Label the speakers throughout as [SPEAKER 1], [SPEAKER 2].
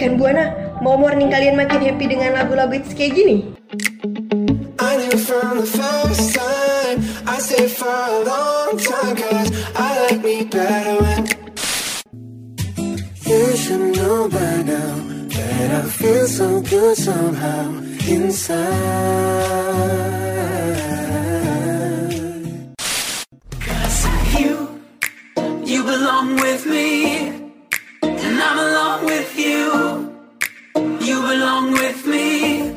[SPEAKER 1] Rekan Buana, mau morning kalian makin happy dengan lagu-lagu hits kayak gini?
[SPEAKER 2] I knew from the first time. I stayed for a long time Cause I like me better when You should know by now That I feel so good somehow inside. Cause you, you belong with me And I'm along with you Belong with me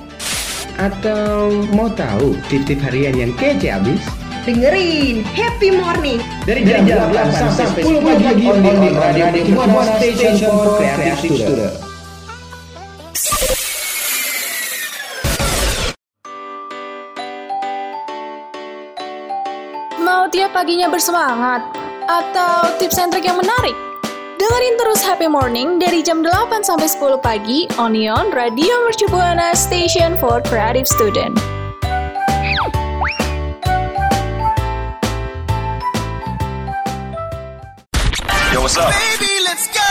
[SPEAKER 3] Atau mau tahu tip-tip harian yang kece abis?
[SPEAKER 1] Dengerin Happy Morning
[SPEAKER 3] Dari jam, 8 sampai 10 pagi on the Radio Buana Station for Creative Student.
[SPEAKER 4] Mau tiap paginya bersemangat? Atau tips and trick yang menarik? Dengerin terus Happy Morning dari jam 8 sampai 10 pagi on Ion Radio Mercu Buana Station for Creative Student.
[SPEAKER 5] Yo, what's up?
[SPEAKER 2] Baby, let's go!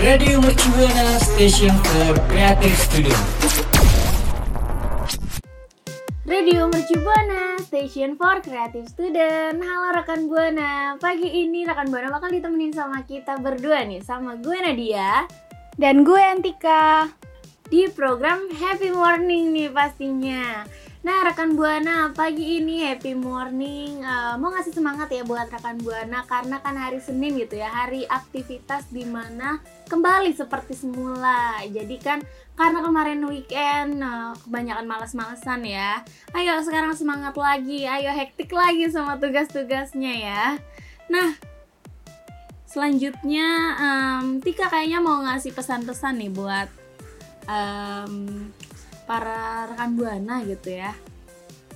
[SPEAKER 6] Radio Mercubuana Station for Creative Studio.
[SPEAKER 7] Radio Mercu Buana, Station for Creative Student. Halo rekan Buana, pagi ini rekan Buana bakal ditemenin sama kita berdua nih, sama gue Nadia
[SPEAKER 8] Dan gue Antika.
[SPEAKER 7] di program Happy Morning nih pastinya. Nah rekan Buana, pagi ini Happy Morning eh, mau ngasih semangat ya buat rekan Buana karena kan hari Senin gitu ya, hari aktivitas di mana kembali seperti semula. Jadi kan karena kemarin weekend eh, kebanyakan males-malesan ya. Ayo sekarang semangat lagi, ayo hektik lagi sama tugas-tugasnya ya. Nah, selanjutnya em, Tika kayaknya mau ngasih pesan-pesan nih buat em, para rekan buana gitu ya.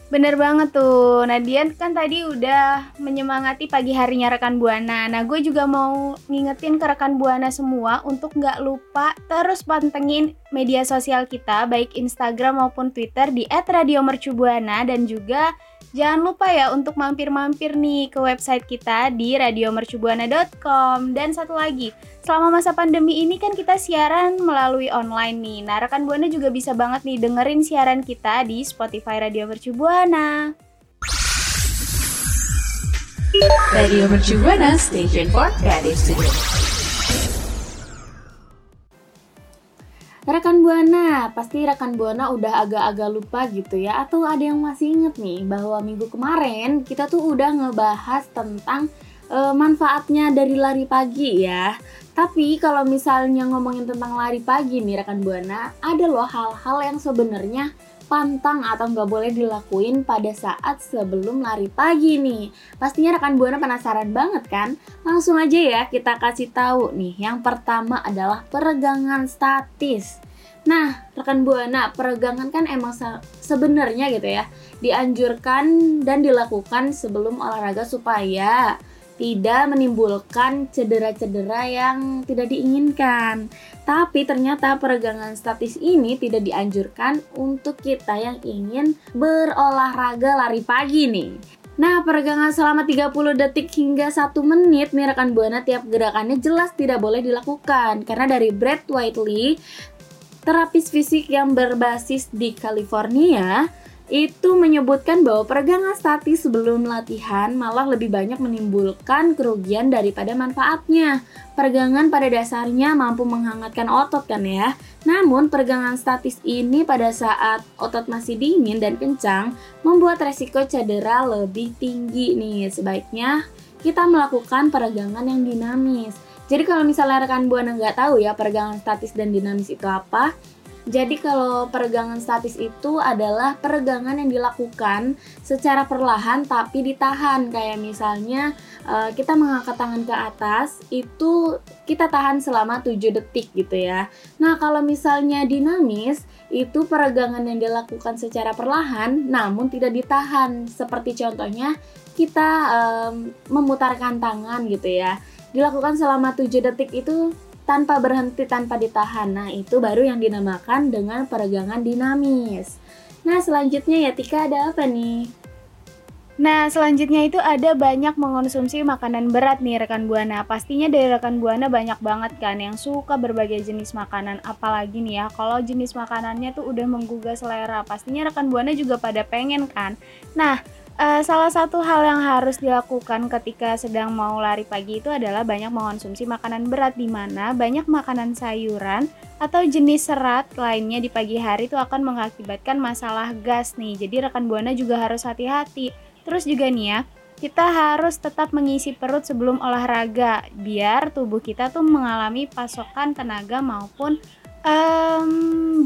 [SPEAKER 8] Bener banget tuh, Nadia kan tadi udah menyemangati pagi harinya rekan Buana. Nah, gue juga mau ngingetin ke rekan Buana semua untuk nggak lupa terus pantengin media sosial kita, baik Instagram maupun Twitter di @radiomercubuana dan juga jangan lupa ya untuk mampir-mampir nih ke website kita di radiomercubuana.com. Dan satu lagi, selama masa pandemi ini kan kita siaran melalui online nih. Nah, rekan Buana juga bisa banget nih dengerin siaran kita di Spotify Radio Mercu Buana.
[SPEAKER 4] Radio Mercu Buana Station for Creative Studio.
[SPEAKER 7] Rekan Buana, pasti rekan Buana udah agak-agak lupa gitu ya Atau ada yang masih inget nih bahwa minggu kemarin kita tuh udah ngebahas tentang eh, manfaatnya dari lari pagi ya. Tapi kalau misalnya ngomongin tentang lari pagi nih rekan Buana Ada loh hal-hal yang sebenarnya pantang atau nggak boleh dilakuin pada saat sebelum lari pagi nih. Pastinya rekan buana penasaran banget kan? Langsung aja ya kita kasih tahu nih. Yang pertama adalah peregangan statis. Nah, rekan buana, peregangan kan emang se- sebenarnya gitu ya dianjurkan dan dilakukan sebelum olahraga supaya tidak menimbulkan cedera-cedera yang tidak diinginkan. Tapi ternyata peregangan statis ini tidak dianjurkan untuk kita yang ingin berolahraga lari pagi nih. Nah, peregangan selama 30 detik hingga 1 menit nih rekan Buana tiap gerakannya jelas tidak boleh dilakukan karena dari Brad Whiteley terapis fisik yang berbasis di California itu menyebutkan bahwa peregangan statis sebelum latihan malah lebih banyak menimbulkan kerugian daripada manfaatnya. Peregangan pada dasarnya mampu menghangatkan otot kan ya. Namun peregangan statis ini pada saat otot masih dingin dan kencang membuat resiko cedera lebih tinggi nih. Sebaiknya kita melakukan peregangan yang dinamis. Jadi kalau misalnya rekan buana nggak tahu ya peregangan statis dan dinamis itu apa, jadi kalau peregangan statis itu adalah peregangan yang dilakukan secara perlahan tapi ditahan kayak misalnya eh, kita mengangkat tangan ke atas itu kita tahan selama 7 detik gitu ya. Nah, kalau misalnya dinamis itu peregangan yang dilakukan secara perlahan namun tidak ditahan. Seperti contohnya kita em, memutarkan tangan gitu ya. Dilakukan selama 7 detik itu tanpa berhenti tanpa ditahan. Nah, itu baru yang dinamakan dengan peregangan dinamis. Nah, selanjutnya ya Tika ada apa nih?
[SPEAKER 8] Nah, selanjutnya itu ada banyak mengonsumsi makanan berat nih rekan Buana. Pastinya dari rekan Buana banyak banget kan yang suka berbagai jenis makanan. Apalagi nih ya, kalau jenis makanannya tuh udah menggugah selera. Pastinya rekan Buana juga pada pengen kan. Nah, eh, salah satu hal yang harus dilakukan ketika sedang mau lari pagi itu adalah banyak mengonsumsi makanan berat di mana banyak makanan sayuran atau jenis serat lainnya di pagi hari itu akan mengakibatkan masalah gas nih. Jadi rekan Buana juga harus hati-hati Terus juga nih ya, kita harus tetap mengisi perut sebelum olahraga biar tubuh kita tuh mengalami pasokan tenaga maupun um,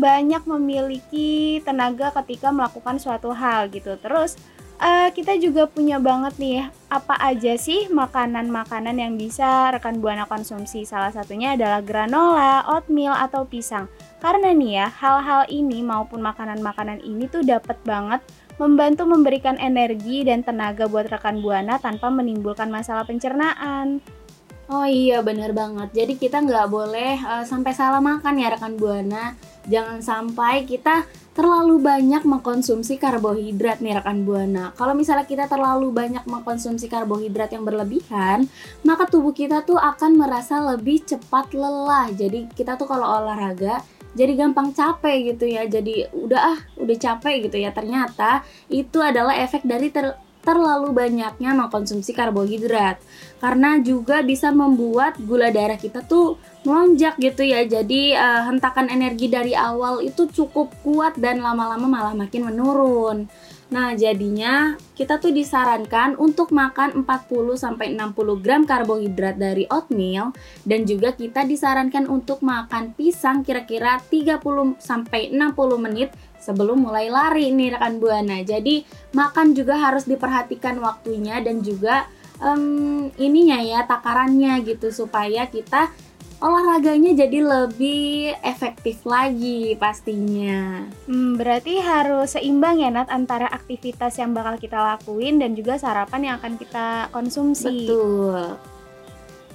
[SPEAKER 8] banyak memiliki tenaga ketika melakukan suatu hal gitu. Terus uh, kita juga punya banget nih apa aja sih makanan-makanan yang bisa rekan buana konsumsi. Salah satunya adalah granola, oatmeal atau pisang. Karena nih ya, hal-hal ini maupun makanan-makanan ini tuh dapat banget membantu memberikan energi dan tenaga buat rekan buana tanpa menimbulkan masalah pencernaan.
[SPEAKER 7] Oh iya bener banget. Jadi kita nggak boleh uh, sampai salah makan ya rekan buana. Jangan sampai kita terlalu banyak mengkonsumsi karbohidrat nih rekan buana. Kalau misalnya kita terlalu banyak mengkonsumsi karbohidrat yang berlebihan, maka tubuh kita tuh akan merasa lebih cepat lelah. Jadi kita tuh kalau olahraga jadi gampang capek gitu ya jadi udah ah udah capek gitu ya ternyata itu adalah efek dari ter terlalu banyaknya mengkonsumsi karbohidrat karena juga bisa membuat gula darah kita tuh melonjak gitu ya. Jadi uh, hentakan energi dari awal itu cukup kuat dan lama-lama malah makin menurun. Nah, jadinya kita tuh disarankan untuk makan 40 sampai 60 gram karbohidrat dari oatmeal. Dan juga kita disarankan untuk makan pisang kira-kira 30 sampai 60 menit sebelum mulai lari nih rekan Buana. Jadi, makan juga harus diperhatikan waktunya dan juga um, ininya ya takarannya gitu. Supaya kita olahraganya jadi lebih efektif lagi pastinya.
[SPEAKER 8] Hmm, berarti harus seimbang ya Nat antara aktivitas yang bakal kita lakuin dan juga sarapan yang akan kita konsumsi.
[SPEAKER 7] Betul.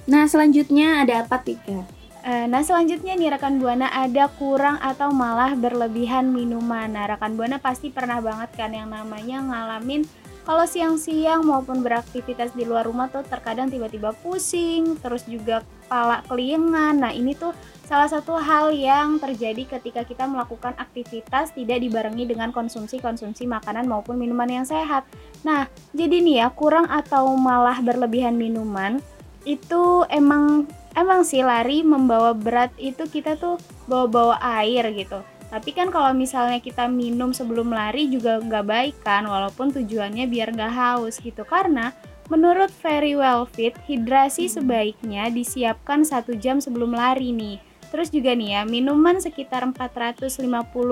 [SPEAKER 7] Nah selanjutnya ada apa Tika?
[SPEAKER 8] Eh, nah selanjutnya nih rekan buana ada kurang atau malah berlebihan minuman. Nah rekan buana pasti pernah banget kan yang namanya ngalamin kalau siang-siang maupun beraktivitas di luar rumah tuh terkadang tiba-tiba pusing, terus juga kepala kelingan. Nah, ini tuh salah satu hal yang terjadi ketika kita melakukan aktivitas tidak dibarengi dengan konsumsi-konsumsi makanan maupun minuman yang sehat. Nah, jadi nih ya, kurang atau malah berlebihan minuman itu emang emang sih lari membawa berat itu kita tuh bawa-bawa air gitu tapi kan kalau misalnya kita minum sebelum lari juga nggak baik kan, walaupun tujuannya biar nggak haus gitu. Karena menurut Very Well Fit, hidrasi sebaiknya disiapkan satu jam sebelum lari nih. Terus juga nih ya, minuman sekitar 450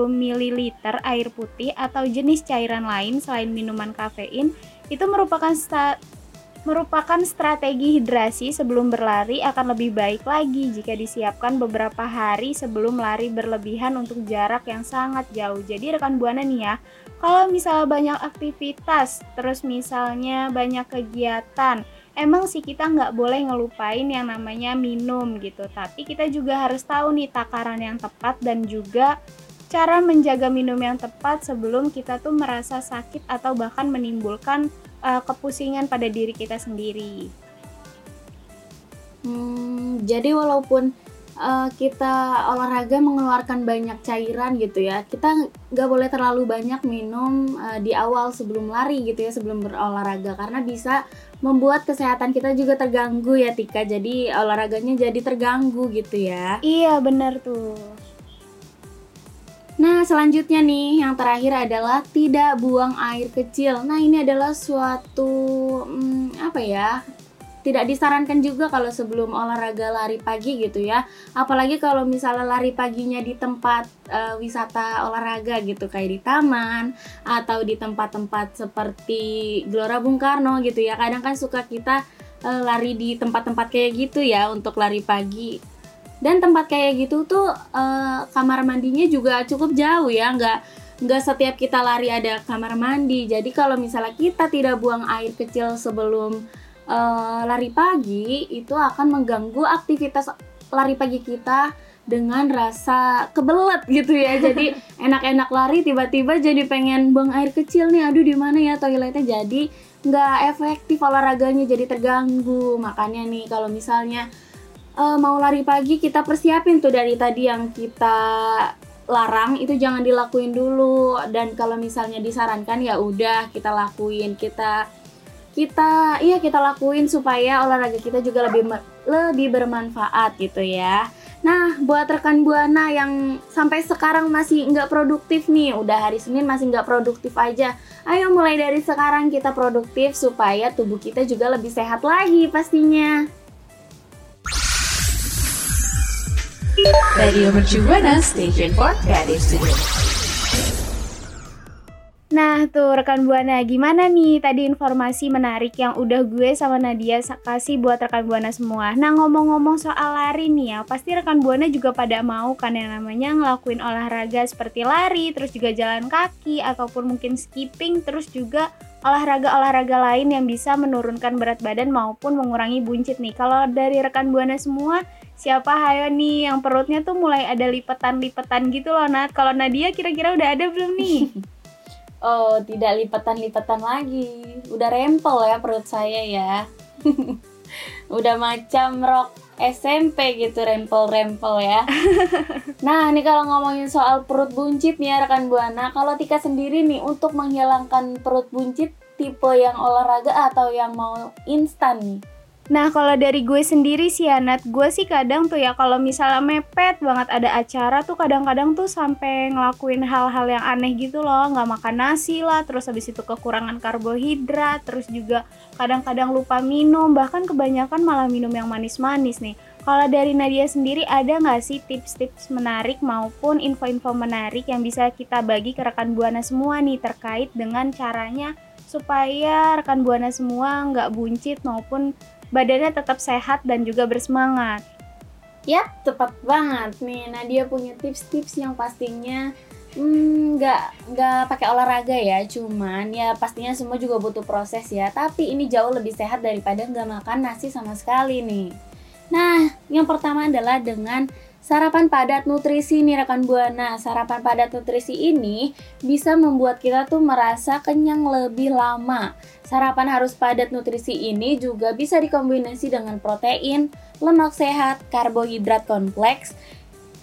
[SPEAKER 8] ml air putih atau jenis cairan lain selain minuman kafein itu merupakan merupakan strategi hidrasi sebelum berlari akan lebih baik lagi jika disiapkan beberapa hari sebelum lari berlebihan untuk jarak yang sangat jauh. Jadi rekan Buana nih ya, kalau misalnya banyak aktivitas, terus misalnya banyak kegiatan, emang sih kita nggak boleh ngelupain yang namanya minum gitu. Tapi kita juga harus tahu nih takaran yang tepat dan juga cara menjaga minum yang tepat sebelum kita tuh merasa sakit atau bahkan menimbulkan uh, kepusingan pada diri kita sendiri.
[SPEAKER 7] Hmm, jadi walaupun uh, kita olahraga mengeluarkan banyak cairan gitu ya, kita nggak boleh terlalu banyak minum uh, di awal sebelum lari gitu ya, sebelum berolahraga karena bisa membuat kesehatan kita juga terganggu ya Tika. Jadi olahraganya jadi terganggu gitu ya.
[SPEAKER 8] Iya benar tuh.
[SPEAKER 7] Nah, selanjutnya nih, yang terakhir adalah tidak buang air kecil. Nah, ini adalah suatu hmm, apa ya? Tidak disarankan juga kalau sebelum olahraga lari pagi gitu ya. Apalagi kalau misalnya lari paginya di tempat uh, wisata olahraga gitu kayak di taman atau di tempat-tempat seperti Gelora Bung Karno gitu ya. Kadang kan suka kita uh, lari di tempat-tempat kayak gitu ya untuk lari pagi dan tempat kayak gitu tuh uh, kamar mandinya juga cukup jauh ya nggak nggak setiap kita lari ada kamar mandi. Jadi kalau misalnya kita tidak buang air kecil sebelum uh, lari pagi itu akan mengganggu aktivitas lari pagi kita dengan rasa kebelet gitu ya. Jadi enak-enak lari tiba-tiba jadi pengen buang air kecil nih aduh di mana ya toiletnya? Jadi nggak efektif olahraganya jadi terganggu. Makanya nih kalau misalnya eh, mau lari pagi kita persiapin tuh dari tadi yang kita larang itu jangan dilakuin dulu dan kalau misalnya disarankan ya udah kita lakuin kita kita iya kita lakuin supaya olahraga kita juga lebih lebih bermanfaat gitu ya. Nah, buat rekan buana yang sampai sekarang masih nggak produktif nih, udah hari Senin masih nggak produktif aja. Ayo mulai dari sekarang kita produktif supaya tubuh kita juga lebih sehat lagi pastinya.
[SPEAKER 4] Radio Mercu Buana Station for Creative Studio.
[SPEAKER 8] Nah tuh rekan Buana gimana nih tadi informasi menarik yang udah gue sama Nadia kasih buat rekan Buana semua. Nah ngomong-ngomong soal lari nih ya, pasti rekan Buana juga pada mau kan yang namanya ngelakuin olahraga seperti lari, terus juga jalan kaki ataupun mungkin skipping, terus juga olahraga-olahraga lain yang bisa menurunkan berat badan maupun mengurangi buncit nih. Kalau dari rekan Buana semua, siapa hayo nih yang perutnya tuh mulai ada lipetan-lipetan gitu loh Nat. Kalau Nadia kira-kira udah ada belum nih?
[SPEAKER 7] Oh, tidak lipetan-lipetan lagi. Udah rempel ya perut saya ya. Udah macam rok SMP gitu rempel-rempel ya. nah, ini kalau ngomongin soal perut buncit nih ya rekan Buana, kalau Tika sendiri nih untuk menghilangkan perut buncit tipe yang olahraga atau yang mau instan nih?
[SPEAKER 8] Nah kalau dari gue sendiri sih ya Nat, gue sih kadang tuh ya kalau misalnya mepet banget ada acara tuh kadang-kadang tuh sampai ngelakuin hal-hal yang aneh gitu loh, nggak makan nasi lah, terus habis itu kekurangan karbohidrat, terus juga kadang-kadang lupa minum, bahkan kebanyakan malah minum yang manis-manis nih. Kalau dari Nadia sendiri ada nggak sih tips-tips menarik maupun info-info menarik yang bisa kita bagi ke rekan buana semua nih terkait dengan caranya supaya rekan buana semua nggak buncit maupun badannya tetap sehat dan juga bersemangat.
[SPEAKER 7] Ya, tepat banget nih. Nadia punya tips-tips yang pastinya hmm, nggak nggak pakai olahraga ya, cuman ya pastinya semua juga butuh proses ya. Tapi ini jauh lebih sehat daripada nggak makan nasi sama sekali nih. Nah, yang pertama adalah dengan sarapan padat nutrisi nih rekan buana. Sarapan padat nutrisi ini bisa membuat kita tuh merasa kenyang lebih lama. Sarapan harus padat nutrisi ini juga bisa dikombinasi dengan protein, lemak sehat, karbohidrat kompleks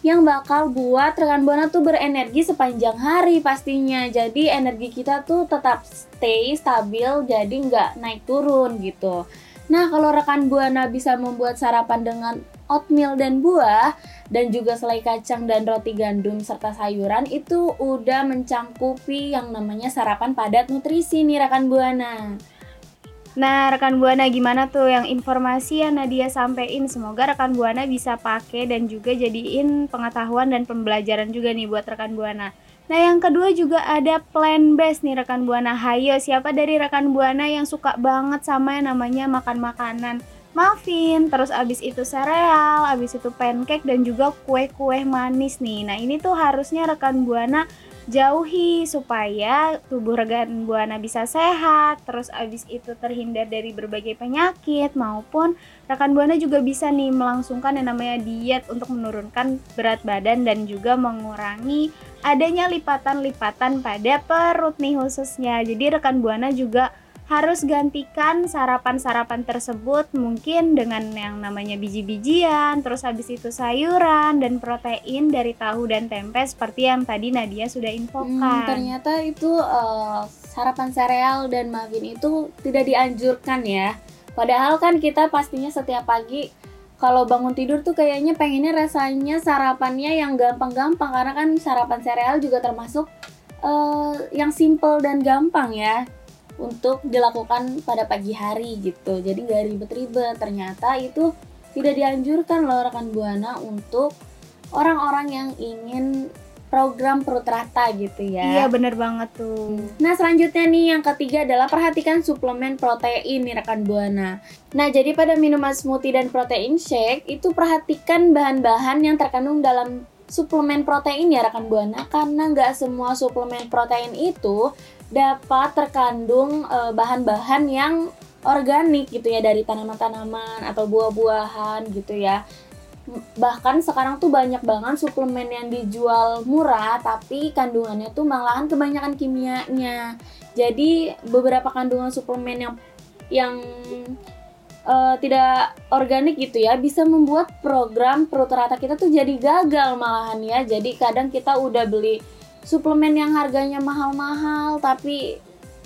[SPEAKER 7] yang bakal buat rekan buana tuh berenergi sepanjang hari pastinya. Jadi energi kita tuh tetap stay stabil, jadi nggak naik turun gitu. Nah kalau rekan buana bisa membuat sarapan dengan oatmeal dan buah dan juga selai kacang dan roti gandum serta sayuran itu udah mencangkupi yang namanya sarapan padat nutrisi nih rekan buana.
[SPEAKER 8] Nah, rekan Buana gimana tuh yang informasi yang Nadia sampein? Semoga rekan Buana bisa pakai dan juga jadiin pengetahuan dan pembelajaran juga nih buat rekan Buana. Nah, yang kedua juga ada plan base nih rekan Buana. Hayo, siapa dari rekan Buana yang suka banget sama yang namanya makan makanan muffin, terus abis itu sereal, abis itu pancake dan juga kue-kue manis nih. Nah, ini tuh harusnya rekan Buana jauhi supaya tubuh rekan buana bisa sehat terus abis itu terhindar dari berbagai penyakit maupun rekan buana juga bisa nih melangsungkan yang namanya diet untuk menurunkan berat badan dan juga mengurangi adanya lipatan-lipatan pada perut nih khususnya jadi rekan buana juga harus gantikan sarapan-sarapan tersebut mungkin dengan yang namanya biji-bijian, terus habis itu sayuran dan protein dari tahu dan tempe seperti yang tadi Nadia sudah
[SPEAKER 7] Hmm,
[SPEAKER 8] infokan.
[SPEAKER 7] ternyata itu eh, sarapan sereal dan muffin itu tidak dianjurkan ya. Padahal kan kita pastinya setiap pagi kalau bangun tidur tuh kayaknya pengennya rasanya sarapannya yang gampang-gampang karena kan sarapan sereal juga termasuk eh, yang simple dan gampang ya untuk dilakukan pada pagi hari gitu. Jadi nggak ribet-ribet. Ternyata itu tidak dianjurkan loh rekan buana untuk orang-orang yang ingin program perut rata gitu
[SPEAKER 8] Iya
[SPEAKER 7] ya.
[SPEAKER 8] bener banget tuh.
[SPEAKER 7] Nah selanjutnya nih yang ketiga adalah perhatikan suplemen protein nih rekan buana. Nah jadi pada minuman smoothie dan protein shake itu perhatikan bahan-bahan yang terkandung dalam suplemen protein ya rekan buana karena nggak semua suplemen protein itu dapat terkandung eh, bahan-bahan yang organik gitu ya dari tanaman-tanaman atau buah-buahan gitu ya. bahkan sekarang tuh banyak banget suplemen yang dijual murah tapi kandungannya tuh malahan kebanyakan kimianya jadi beberapa kandungan suplemen yang yang uh, tidak organik gitu ya bisa membuat program perut rata kita tuh jadi gagal malahan ya jadi kadang kita udah beli suplemen yang harganya mahal-mahal tapi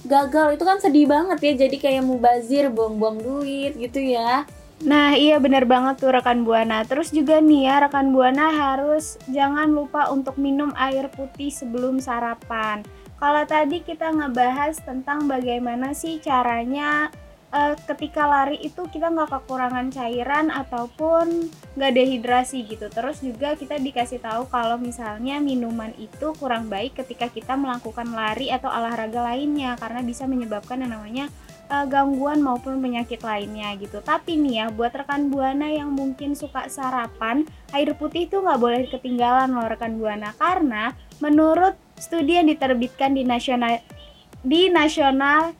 [SPEAKER 7] gagal itu kan sedih banget ya jadi kayak mubazir buang-buang duit gitu ya.
[SPEAKER 8] Nah iya bener banget tuh rekan Buana. Terus juga nih ya rekan Buana harus jangan lupa untuk minum air putih sebelum sarapan. Kalau tadi kita ngebahas tentang bagaimana sih caranya uh, ketika lari itu kita nggak kekurangan cairan ataupun nggak dehidrasi gitu. Terus juga kita dikasih tahu kalau misalnya minuman itu kurang baik ketika kita melakukan lari atau olahraga lainnya karena bisa menyebabkan yang namanya uh, gangguan maupun penyakit lainnya gitu. Tapi nih ya buat rekan buana yang mungkin suka sarapan, air putih itu nggak boleh ketinggalan loh rekan buana karena menurut studi yang diterbitkan di nasional di nasional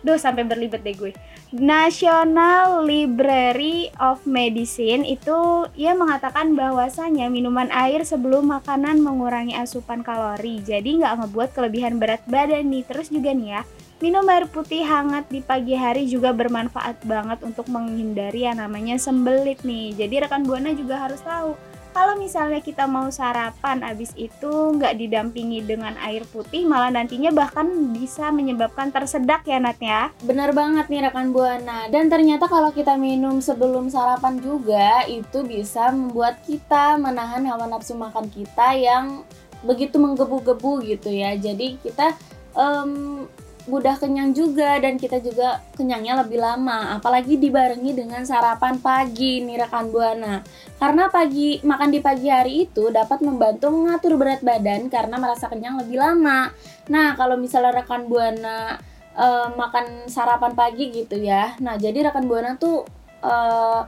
[SPEAKER 8] Duh sampai berlibet deh gue. National Library of Medicine itu ia mengatakan bahwasanya minuman air sebelum makanan mengurangi asupan kalori. Jadi nggak ngebuat kelebihan berat badan nih. Terus juga nih ya, minum air putih hangat di pagi hari juga bermanfaat banget untuk menghindari yang namanya sembelit nih. Jadi rekan buana juga harus tahu kalau misalnya kita mau sarapan abis itu nggak didampingi dengan air putih malah nantinya bahkan bisa menyebabkan tersedak ya Nat ya?
[SPEAKER 7] Benar banget nih rekan Buana. Dan ternyata kalau kita minum sebelum sarapan juga itu bisa membuat kita menahan hawa nafsu makan kita yang begitu menggebu-gebu gitu ya. Jadi kita um, mudah kenyang juga dan kita juga kenyangnya lebih lama. Apalagi dibarengi dengan sarapan pagi nih rekan buana. Karena pagi makan di pagi hari itu dapat membantu mengatur berat badan karena merasa kenyang lebih lama. Nah kalau misalnya rekan buana uh, makan sarapan pagi gitu ya. Nah jadi rekan buana tuh uh,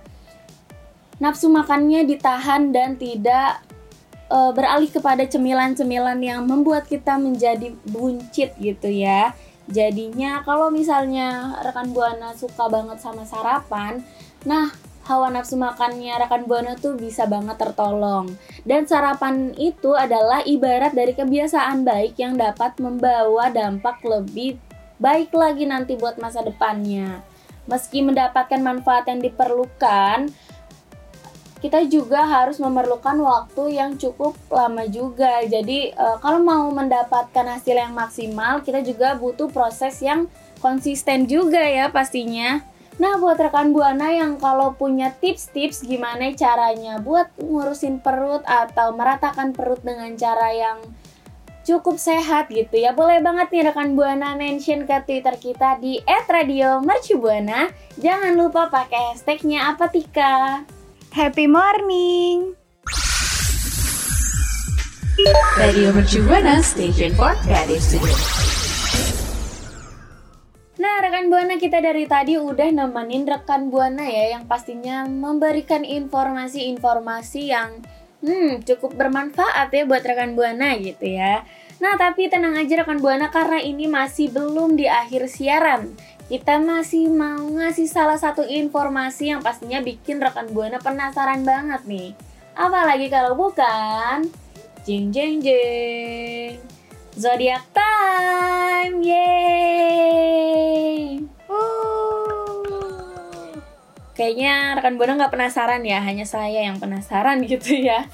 [SPEAKER 7] nafsu makannya ditahan dan tidak uh, beralih kepada cemilan-cemilan yang membuat kita menjadi buncit gitu ya Jadinya kalau misalnya rekan Buana suka banget sama sarapan, nah hawa nafsu makannya rekan Buana tuh bisa banget tertolong. Dan sarapan itu adalah ibarat dari kebiasaan baik yang dapat membawa dampak lebih baik lagi nanti buat masa depannya. Meski mendapatkan manfaat yang diperlukan, kita juga harus memerlukan waktu yang cukup lama juga. Jadi e, kalau mau mendapatkan hasil yang maksimal, kita juga butuh proses yang konsisten juga ya pastinya. Nah, buat rekan Buana yang kalau punya tips-tips gimana caranya buat ngurusin perut atau meratakan perut dengan cara yang cukup sehat gitu ya. Boleh banget nih rekan Buana mention ke Twitter kita di @radiomercubuana. Jangan lupa pakai hashtagnya apa Tika.
[SPEAKER 8] Happy morning!
[SPEAKER 4] Radio Mercu Buana Station for Creative Studio.
[SPEAKER 7] Nah, rekan Buana kita dari tadi udah nemenin rekan Buana ya yang pastinya memberikan informasi-informasi yang hmm, cukup bermanfaat ya buat rekan Buana gitu ya. Nah, tapi tenang aja rekan Buana karena ini masih belum di akhir siaran kita masih mau ngasih salah satu informasi yang pastinya bikin rekan Buana penasaran banget nih. Apalagi kalau bukan jeng jeng jeng zodiak time, yeay! Kayaknya rekan Buana nggak penasaran ya, hanya saya yang penasaran gitu ya.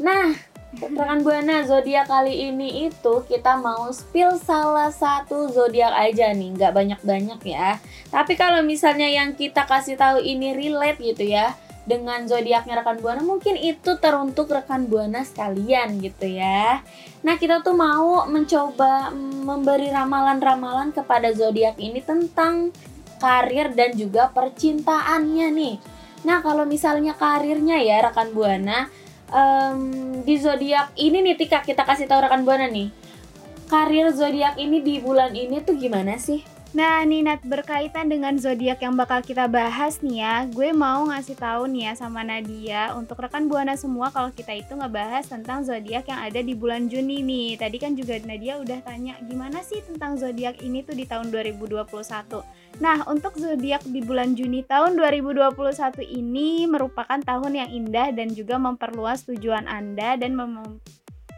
[SPEAKER 7] Nah, Rekan Buana, zodiak kali ini itu kita mau spill salah satu zodiak aja nih, nggak banyak-banyak ya. Tapi kalau misalnya yang kita kasih tahu ini relate gitu ya dengan zodiaknya rekan Buana, mungkin itu teruntuk rekan Buana sekalian gitu ya. Nah, kita tuh mau mencoba memberi ramalan-ramalan kepada zodiak ini tentang karir dan juga percintaannya nih. Nah, kalau misalnya karirnya ya rekan Buana, um, di zodiak ini nih Tika kita kasih tahu rekan buana nih karir zodiak ini di bulan ini tuh gimana sih
[SPEAKER 8] Nah, nih Nat berkaitan dengan zodiak yang bakal kita bahas nih ya. Gue mau ngasih tahu nih ya sama Nadia untuk rekan Buana semua kalau kita itu ngebahas tentang zodiak yang ada di bulan Juni nih. Tadi kan juga Nadia udah tanya gimana sih tentang zodiak ini tuh di tahun 2021. Nah, untuk zodiak di bulan Juni tahun 2021 ini merupakan tahun yang indah dan juga memperluas tujuan Anda dan mem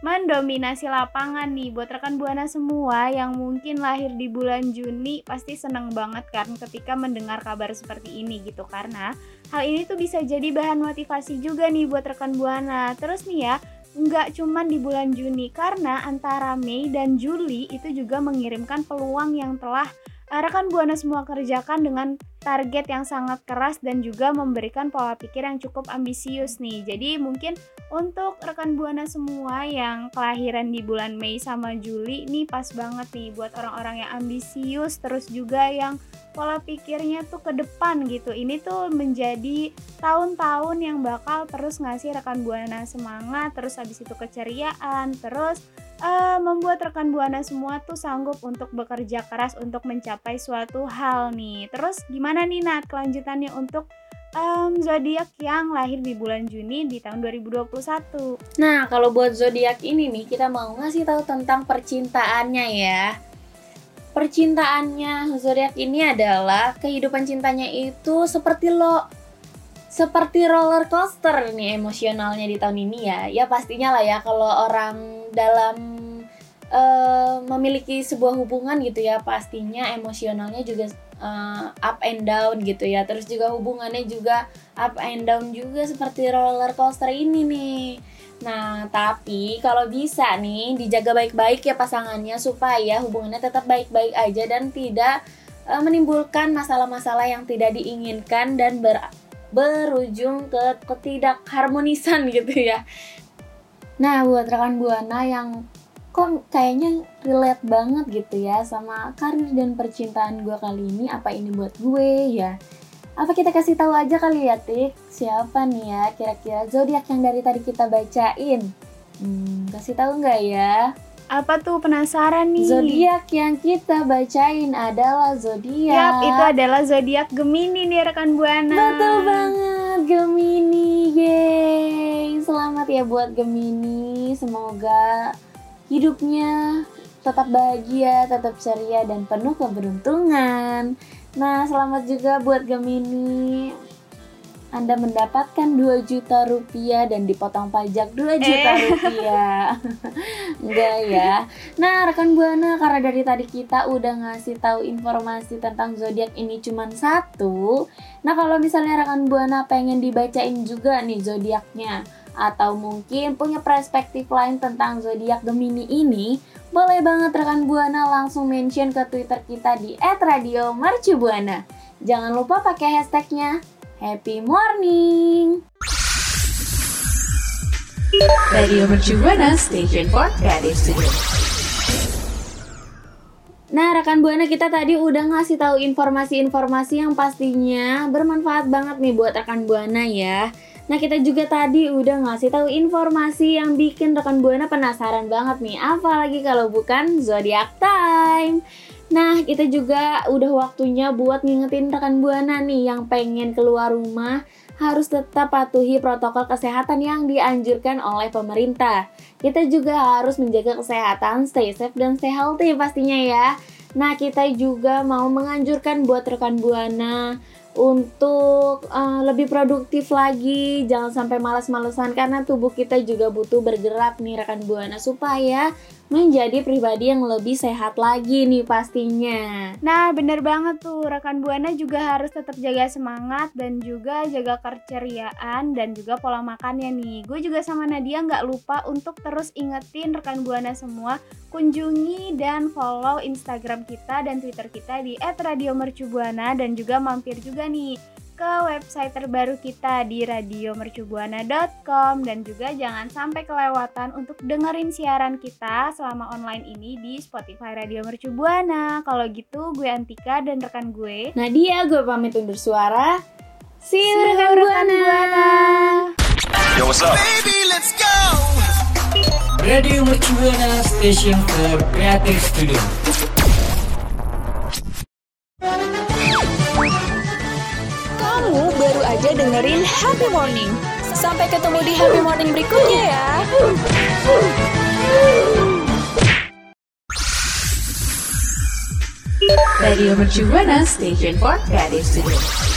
[SPEAKER 8] mendominasi lapangan nih. Buat rekan buana semua yang mungkin lahir di bulan Juni pasti seneng banget kan ketika mendengar kabar seperti ini gitu. Karena hal ini tuh bisa jadi bahan motivasi juga nih buat rekan buana. Terus nih ya nggak cuman di bulan Juni karena antara Mei dan Juli itu juga mengirimkan peluang yang telah rekan buana semua kerjakan dengan target yang sangat keras dan juga memberikan pola pikir yang cukup ambisius nih. Jadi mungkin untuk rekan buana semua yang kelahiran di bulan Mei sama Juli nih pas banget nih buat orang-orang yang ambisius terus juga yang pola pikirnya tuh ke depan gitu. Ini tuh menjadi tahun-tahun yang bakal terus ngasih rekan buana semangat, terus habis itu keceriaan, terus uh, membuat rekan buana semua tuh sanggup untuk bekerja keras untuk mencapai suatu hal nih. Terus gimana nih Nat kelanjutannya untuk um, zodiak yang lahir di bulan Juni di tahun 2021.
[SPEAKER 7] Nah, kalau buat zodiak ini nih kita mau ngasih tahu tentang percintaannya ya. Percintaannya zodiak ini adalah kehidupan cintanya itu seperti lo seperti roller coaster nih emosionalnya di tahun ini ya. Ya pastinya lah ya kalau orang dalam uh, memiliki sebuah hubungan gitu ya, pastinya emosionalnya juga uh, up and down gitu ya. Terus juga hubungannya juga up and down juga seperti roller coaster ini nih. Nah, tapi kalau bisa nih dijaga baik-baik ya pasangannya supaya hubungannya tetap baik-baik aja dan tidak uh, menimbulkan masalah-masalah yang tidak diinginkan dan ber berujung ke ketidakharmonisan gitu ya. Nah, buat rekan Buana yang kok kayaknya relate banget gitu ya sama karir dan percintaan gue kali ini, apa ini buat gue ya? Apa kita kasih tahu aja kali ya, Tik? Siapa nih ya kira-kira zodiak yang dari tadi kita bacain? Hmm, kasih tahu nggak ya?
[SPEAKER 8] Apa tuh penasaran nih?
[SPEAKER 7] Zodiak yang kita bacain adalah zodiak.
[SPEAKER 8] Yap, itu adalah zodiak Gemini nih rekan Buana.
[SPEAKER 7] Betul banget, Gemini. Yeay. Selamat ya buat Gemini. Semoga hidupnya tetap bahagia, tetap ceria dan penuh keberuntungan. Nah, selamat juga buat Gemini. Anda mendapatkan 2 juta rupiah dan dipotong pajak 2 juta eh. rupiah. Enggak ya. Nah, rekan Buana karena dari tadi kita udah ngasih tahu informasi tentang zodiak ini cuma satu. Nah, kalau misalnya rekan Buana pengen dibacain juga nih zodiaknya atau mungkin punya perspektif lain tentang zodiak Gemini ini, boleh banget rekan Buana langsung mention ke Twitter kita di @radiomercubuana. Jangan lupa pakai hashtagnya Happy morning!
[SPEAKER 9] Radio Mercu Buana Station for Creative.
[SPEAKER 7] Nah, rekan Buana kita tadi udah ngasih tahu informasi-informasi yang pastinya bermanfaat banget nih buat rekan Buana ya. Nah, kita juga tadi udah ngasih tahu informasi yang bikin rekan Buana penasaran banget nih, apalagi kalau bukan zodiac time. Nah, kita juga udah waktunya buat ngingetin rekan Buana nih yang pengen keluar rumah harus tetap patuhi protokol kesehatan yang dianjurkan oleh pemerintah. Kita juga harus menjaga kesehatan, stay safe dan stay healthy pastinya ya. Nah, kita juga mau menganjurkan buat rekan Buana untuk uh, lebih produktif lagi, jangan sampai malas-malesan karena tubuh kita juga butuh bergerak nih rekan Buana supaya menjadi pribadi yang lebih sehat lagi nih pastinya.
[SPEAKER 8] Nah, bener banget tuh rekan Buana juga harus tetap jaga semangat dan juga jaga keceriaan dan juga pola makannya nih. Gue juga sama Nadia nggak lupa untuk terus ingetin rekan Buana semua kunjungi dan follow Instagram kita dan Twitter kita di @radiomercubuana dan juga mampir juga nih ke website terbaru kita di radiomercubuana.com dan juga jangan sampai kelewatan untuk dengerin siaran kita selama online ini di Spotify Radio Mercubuana. Kalau gitu gue Antika dan rekan gue
[SPEAKER 7] Nadia, gue pamit undur suara. See you,
[SPEAKER 8] See rekan, rekan Buana. Buana.
[SPEAKER 5] Yo, what's up?
[SPEAKER 2] Baby, let's go.
[SPEAKER 6] Radio Mercubuana Station for Creative Studio.
[SPEAKER 4] Aja dengerin Happy Morning. Sampai ketemu di Happy Morning berikutnya ya.
[SPEAKER 9] Radio Mercu Buana Station for Creative Studio.